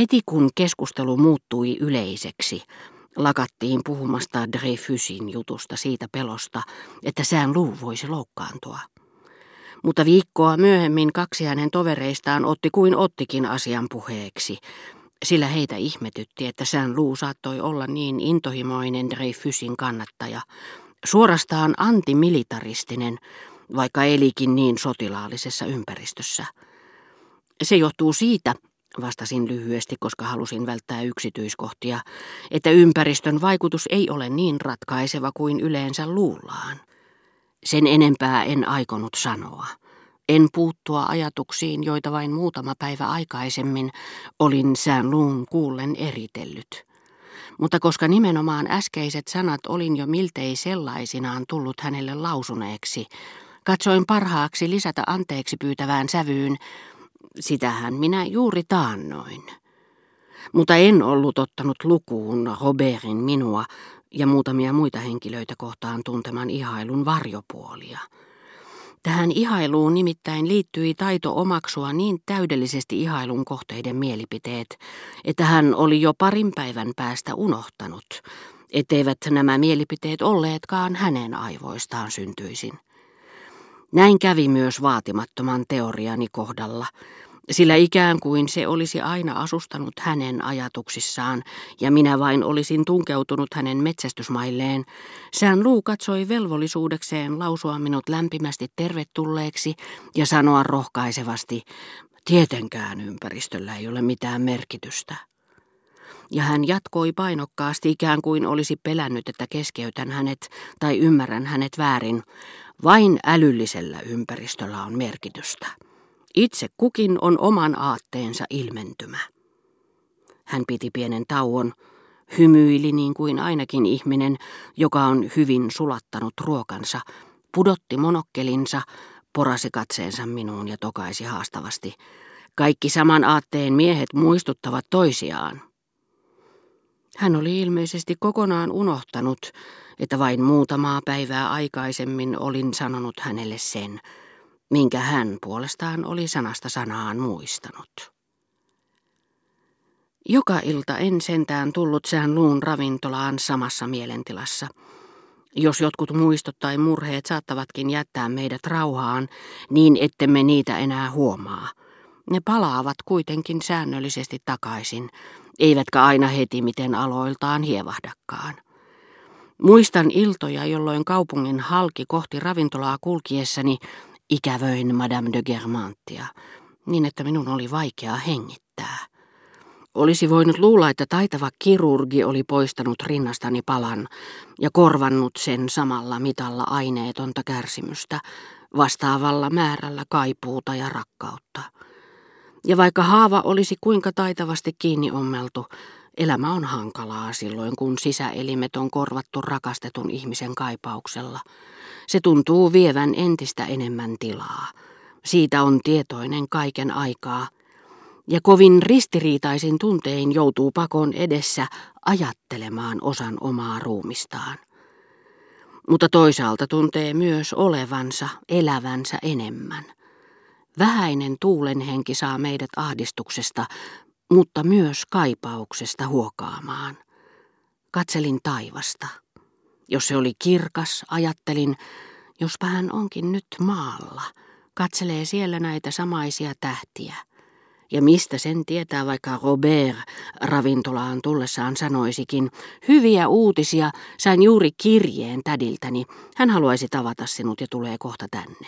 Heti kun keskustelu muuttui yleiseksi, lakattiin puhumasta Dreyfusin jutusta siitä pelosta, että sään luu voisi loukkaantua. Mutta viikkoa myöhemmin kaksi hänen tovereistaan otti kuin ottikin asian puheeksi, sillä heitä ihmetytti, että sään luu saattoi olla niin intohimoinen Dreyfusin kannattaja, suorastaan antimilitaristinen, vaikka elikin niin sotilaallisessa ympäristössä. Se johtuu siitä, Vastasin lyhyesti, koska halusin välttää yksityiskohtia, että ympäristön vaikutus ei ole niin ratkaiseva kuin yleensä luullaan. Sen enempää en aikonut sanoa. En puuttua ajatuksiin, joita vain muutama päivä aikaisemmin olin sään luun kuullen eritellyt. Mutta koska nimenomaan äskeiset sanat olin jo miltei sellaisinaan tullut hänelle lausuneeksi, katsoin parhaaksi lisätä anteeksi pyytävään sävyyn, Sitähän minä juuri taannoin. Mutta en ollut ottanut lukuun Robertin minua ja muutamia muita henkilöitä kohtaan tunteman ihailun varjopuolia. Tähän ihailuun nimittäin liittyi taito omaksua niin täydellisesti ihailun kohteiden mielipiteet, että hän oli jo parin päivän päästä unohtanut, etteivät nämä mielipiteet olleetkaan hänen aivoistaan syntyisin. Näin kävi myös vaatimattoman teoriani kohdalla, sillä ikään kuin se olisi aina asustanut hänen ajatuksissaan ja minä vain olisin tunkeutunut hänen metsästysmailleen, sään Luu katsoi velvollisuudekseen lausua minut lämpimästi tervetulleeksi ja sanoa rohkaisevasti, tietenkään ympäristöllä ei ole mitään merkitystä. Ja hän jatkoi painokkaasti ikään kuin olisi pelännyt, että keskeytän hänet tai ymmärrän hänet väärin. Vain älyllisellä ympäristöllä on merkitystä. Itse kukin on oman aatteensa ilmentymä. Hän piti pienen tauon, hymyili niin kuin ainakin ihminen, joka on hyvin sulattanut ruokansa, pudotti monokkelinsa, porasi katseensa minuun ja tokaisi haastavasti. Kaikki saman aatteen miehet muistuttavat toisiaan. Hän oli ilmeisesti kokonaan unohtanut, että vain muutamaa päivää aikaisemmin olin sanonut hänelle sen, minkä hän puolestaan oli sanasta sanaan muistanut. Joka ilta en sentään tullut sään luun ravintolaan samassa mielentilassa. Jos jotkut muistot tai murheet saattavatkin jättää meidät rauhaan, niin ettemme niitä enää huomaa. Ne palaavat kuitenkin säännöllisesti takaisin, eivätkä aina heti miten aloiltaan hievahdakaan. Muistan iltoja, jolloin kaupungin halki kohti ravintolaa kulkiessani Ikävöin Madame de Germantia, niin että minun oli vaikea hengittää. Olisi voinut luulla, että taitava kirurgi oli poistanut rinnastani palan ja korvannut sen samalla mitalla aineetonta kärsimystä, vastaavalla määrällä kaipuuta ja rakkautta. Ja vaikka haava olisi kuinka taitavasti kiinni ommeltu, elämä on hankalaa silloin, kun sisäelimet on korvattu rakastetun ihmisen kaipauksella – se tuntuu vievän entistä enemmän tilaa. Siitä on tietoinen kaiken aikaa. Ja kovin ristiriitaisin tuntein joutuu pakon edessä ajattelemaan osan omaa ruumistaan. Mutta toisaalta tuntee myös olevansa, elävänsä enemmän. Vähäinen tuulenhenki saa meidät ahdistuksesta, mutta myös kaipauksesta huokaamaan. Katselin taivasta. Jos se oli kirkas, ajattelin, jospa hän onkin nyt maalla, katselee siellä näitä samaisia tähtiä. Ja mistä sen tietää, vaikka Robert ravintolaan tullessaan sanoisikin, hyviä uutisia, sain juuri kirjeen tädiltäni, hän haluaisi tavata sinut ja tulee kohta tänne.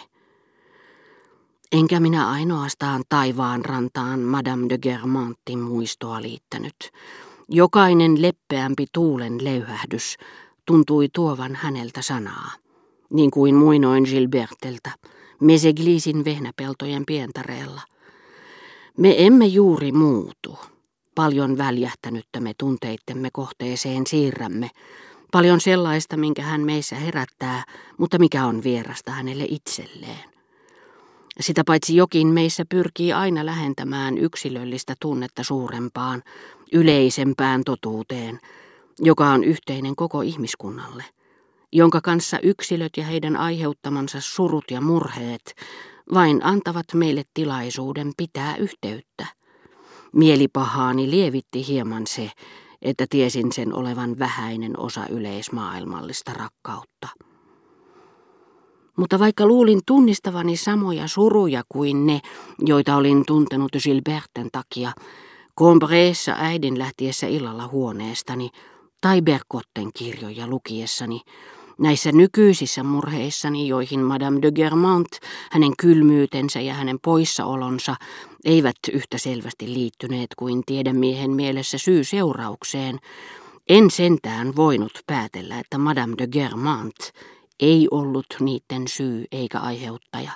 Enkä minä ainoastaan taivaan rantaan Madame de Germantin muistoa liittänyt. Jokainen leppeämpi tuulen löyhähdys tuntui tuovan häneltä sanaa, niin kuin muinoin Gilberteltä, Meseglisin vehnäpeltojen pientareella. Me emme juuri muutu. Paljon väljähtänyttä me tunteittemme kohteeseen siirrämme, paljon sellaista, minkä hän meissä herättää, mutta mikä on vierasta hänelle itselleen. Sitä paitsi jokin meissä pyrkii aina lähentämään yksilöllistä tunnetta suurempaan, yleisempään totuuteen – joka on yhteinen koko ihmiskunnalle, jonka kanssa yksilöt ja heidän aiheuttamansa surut ja murheet vain antavat meille tilaisuuden pitää yhteyttä. Mielipahaani lievitti hieman se, että tiesin sen olevan vähäinen osa yleismaailmallista rakkautta. Mutta vaikka luulin tunnistavani samoja suruja kuin ne, joita olin tuntenut Gilberten takia, Combreessa äidin lähtiessä illalla huoneestani tai Berkotten kirjoja lukiessani, näissä nykyisissä murheissani, joihin Madame de Germant, hänen kylmyytensä ja hänen poissaolonsa eivät yhtä selvästi liittyneet kuin tiedemiehen mielessä syy seuraukseen, en sentään voinut päätellä, että Madame de Germant ei ollut niiden syy eikä aiheuttaja.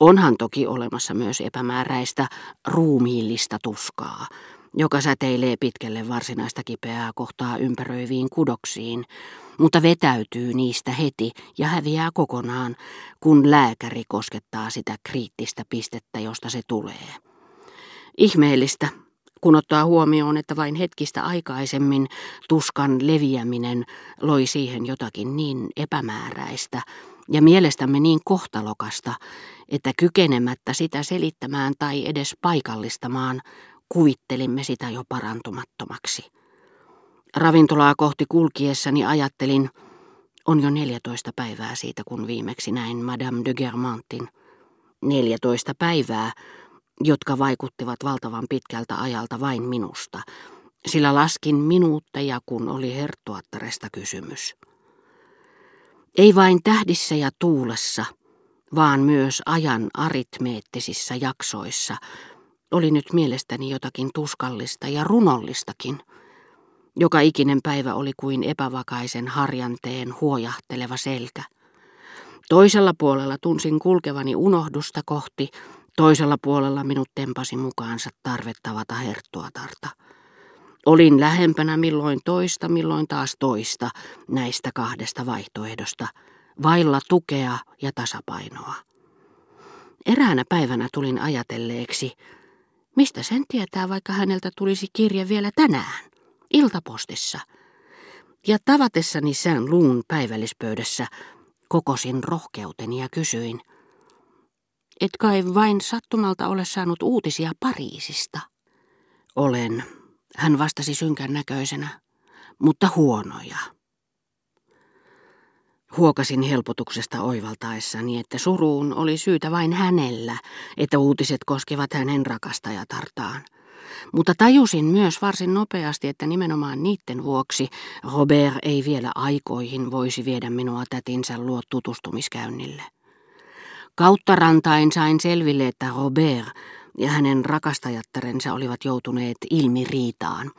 Onhan toki olemassa myös epämääräistä ruumiillista tuskaa, joka säteilee pitkälle varsinaista kipeää kohtaa ympäröiviin kudoksiin, mutta vetäytyy niistä heti ja häviää kokonaan, kun lääkäri koskettaa sitä kriittistä pistettä, josta se tulee. Ihmeellistä, kun ottaa huomioon, että vain hetkistä aikaisemmin tuskan leviäminen loi siihen jotakin niin epämääräistä ja mielestämme niin kohtalokasta, että kykenemättä sitä selittämään tai edes paikallistamaan, kuvittelimme sitä jo parantumattomaksi. Ravintolaa kohti kulkiessani ajattelin, on jo 14 päivää siitä, kun viimeksi näin Madame de Germantin. 14 päivää, jotka vaikuttivat valtavan pitkältä ajalta vain minusta, sillä laskin minuutteja, kun oli herttuattaresta kysymys. Ei vain tähdissä ja tuulessa, vaan myös ajan aritmeettisissä jaksoissa oli nyt mielestäni jotakin tuskallista ja runollistakin. Joka ikinen päivä oli kuin epävakaisen harjanteen huojahteleva selkä. Toisella puolella tunsin kulkevani unohdusta kohti, toisella puolella minut tempasi mukaansa tarvettavata herttuatarta. Olin lähempänä milloin toista, milloin taas toista näistä kahdesta vaihtoehdosta, vailla tukea ja tasapainoa. Eräänä päivänä tulin ajatelleeksi, mistä sen tietää, vaikka häneltä tulisi kirje vielä tänään, iltapostissa. Ja tavatessani sään luun päivällispöydässä kokosin rohkeuteni ja kysyin, et kai vain sattumalta ole saanut uutisia Pariisista? Olen, hän vastasi synkän näköisenä, mutta huonoja. Huokasin helpotuksesta oivaltaessani, että suruun oli syytä vain hänellä, että uutiset koskevat hänen rakastajatartaan. Mutta tajusin myös varsin nopeasti, että nimenomaan niiden vuoksi Robert ei vielä aikoihin voisi viedä minua tätinsä luo tutustumiskäynnille. Kautta rantain sain selville, että Robert ja hänen rakastajattarensa olivat joutuneet ilmiriitaan,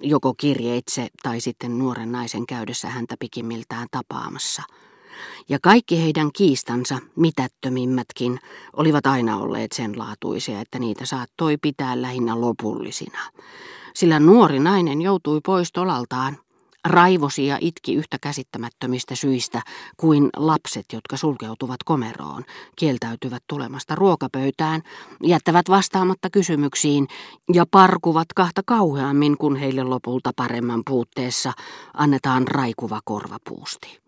joko kirjeitse tai sitten nuoren naisen käydessä häntä pikimmiltään tapaamassa. Ja kaikki heidän kiistansa, mitättömimmätkin, olivat aina olleet sen laatuisia, että niitä saattoi pitää lähinnä lopullisina. Sillä nuori nainen joutui pois tolaltaan raivosi ja itki yhtä käsittämättömistä syistä kuin lapset, jotka sulkeutuvat komeroon, kieltäytyvät tulemasta ruokapöytään, jättävät vastaamatta kysymyksiin ja parkuvat kahta kauheammin, kun heille lopulta paremman puutteessa annetaan raikuva korvapuusti.